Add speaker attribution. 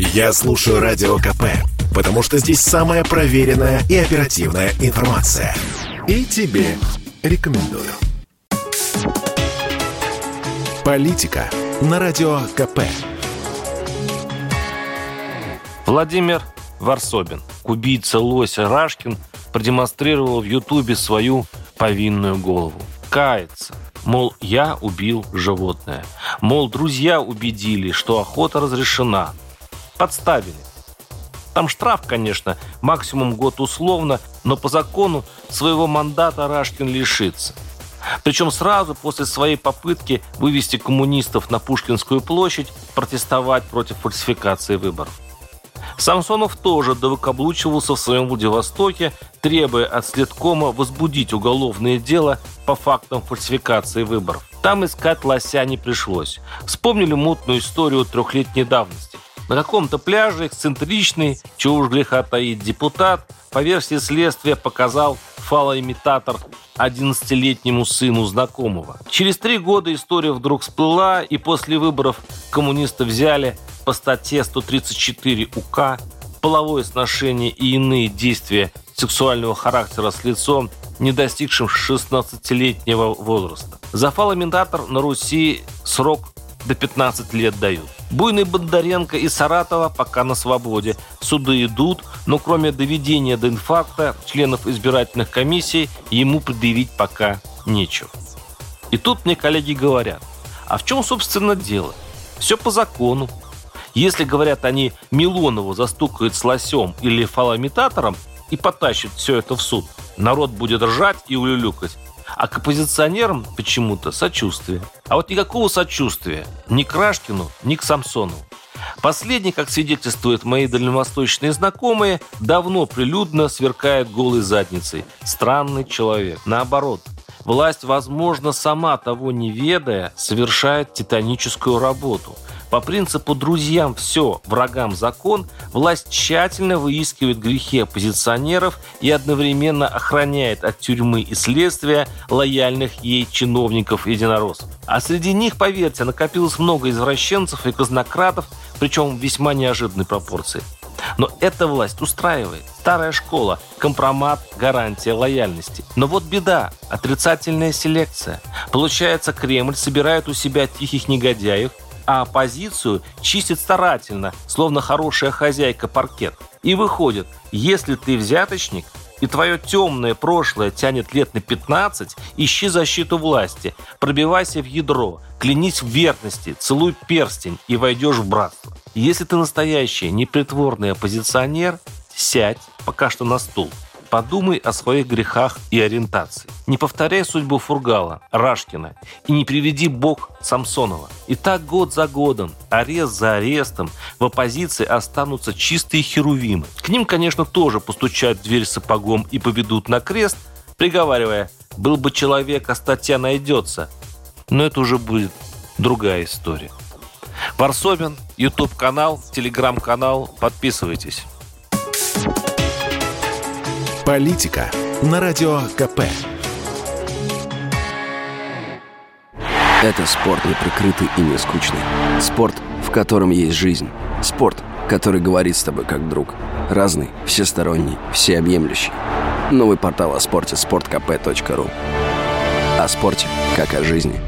Speaker 1: Я слушаю Радио КП, потому что здесь самая проверенная и оперативная информация. И тебе рекомендую. Политика на Радио КП.
Speaker 2: Владимир Варсобин, убийца лося Рашкин, продемонстрировал в Ютубе свою повинную голову. Кается. Мол, я убил животное. Мол, друзья убедили, что охота разрешена. Подставили. Там штраф, конечно, максимум год условно, но по закону своего мандата Рашкин лишится. Причем сразу после своей попытки вывести коммунистов на Пушкинскую площадь протестовать против фальсификации выборов. Самсонов тоже довыкаблучивался в своем Владивостоке, требуя от следкома возбудить уголовное дело по фактам фальсификации выборов. Там искать лося не пришлось. Вспомнили мутную историю трехлетней давности. На каком-то пляже эксцентричный, чего уж греха таит, депутат по версии следствия показал фалоимитатор 11-летнему сыну знакомого. Через три года история вдруг всплыла, и после выборов коммунисты взяли по статье 134 УК половое сношение и иные действия сексуального характера с лицом, не достигшим 16-летнего возраста. За фалоимитатор на Руси срок до 15 лет дают. Буйный Бондаренко и Саратова пока на свободе. Суды идут, но кроме доведения до инфаркта членов избирательных комиссий ему предъявить пока нечего. И тут мне коллеги говорят, а в чем, собственно, дело? Все по закону. Если, говорят они, Милонову застукают с лосем или фалоимитатором и потащат все это в суд, народ будет ржать и улюлюкать. А к оппозиционерам почему-то сочувствие. А вот никакого сочувствия ни к Рашкину, ни к Самсонову. Последний, как свидетельствуют мои дальневосточные знакомые, давно прилюдно сверкает голой задницей. Странный человек. Наоборот, власть, возможно, сама того не ведая, совершает титаническую работу – по принципу «друзьям все, врагам закон» власть тщательно выискивает грехи оппозиционеров и одновременно охраняет от тюрьмы и следствия лояльных ей чиновников-единороссов. А среди них, поверьте, накопилось много извращенцев и казнократов, причем в весьма неожиданной пропорции. Но эта власть устраивает. Старая школа, компромат, гарантия лояльности. Но вот беда, отрицательная селекция. Получается, Кремль собирает у себя тихих негодяев, а оппозицию чистит старательно, словно хорошая хозяйка паркет. И выходит, если ты взяточник, и твое темное прошлое тянет лет на 15, ищи защиту власти, пробивайся в ядро, клянись в верности, целуй перстень и войдешь в братство. Если ты настоящий непритворный оппозиционер, сядь пока что на стул – Подумай о своих грехах и ориентации. Не повторяй судьбу Фургала, Рашкина и не приведи Бог Самсонова. И так год за годом, арест за арестом, в оппозиции останутся чистые херувимы. К ним, конечно, тоже постучат в дверь сапогом и поведут на крест, приговаривая, был бы человек, а статья найдется. Но это уже будет другая история. Варсобин, YouTube-канал, Телеграм-канал. Подписывайтесь.
Speaker 1: Политика на Радио КП.
Speaker 3: Это спорт не прикрытый и не скучный. Спорт, в котором есть жизнь. Спорт, который говорит с тобой как друг. Разный, всесторонний, всеобъемлющий. Новый портал о спорте – sportkp.ru О спорте, как о жизни –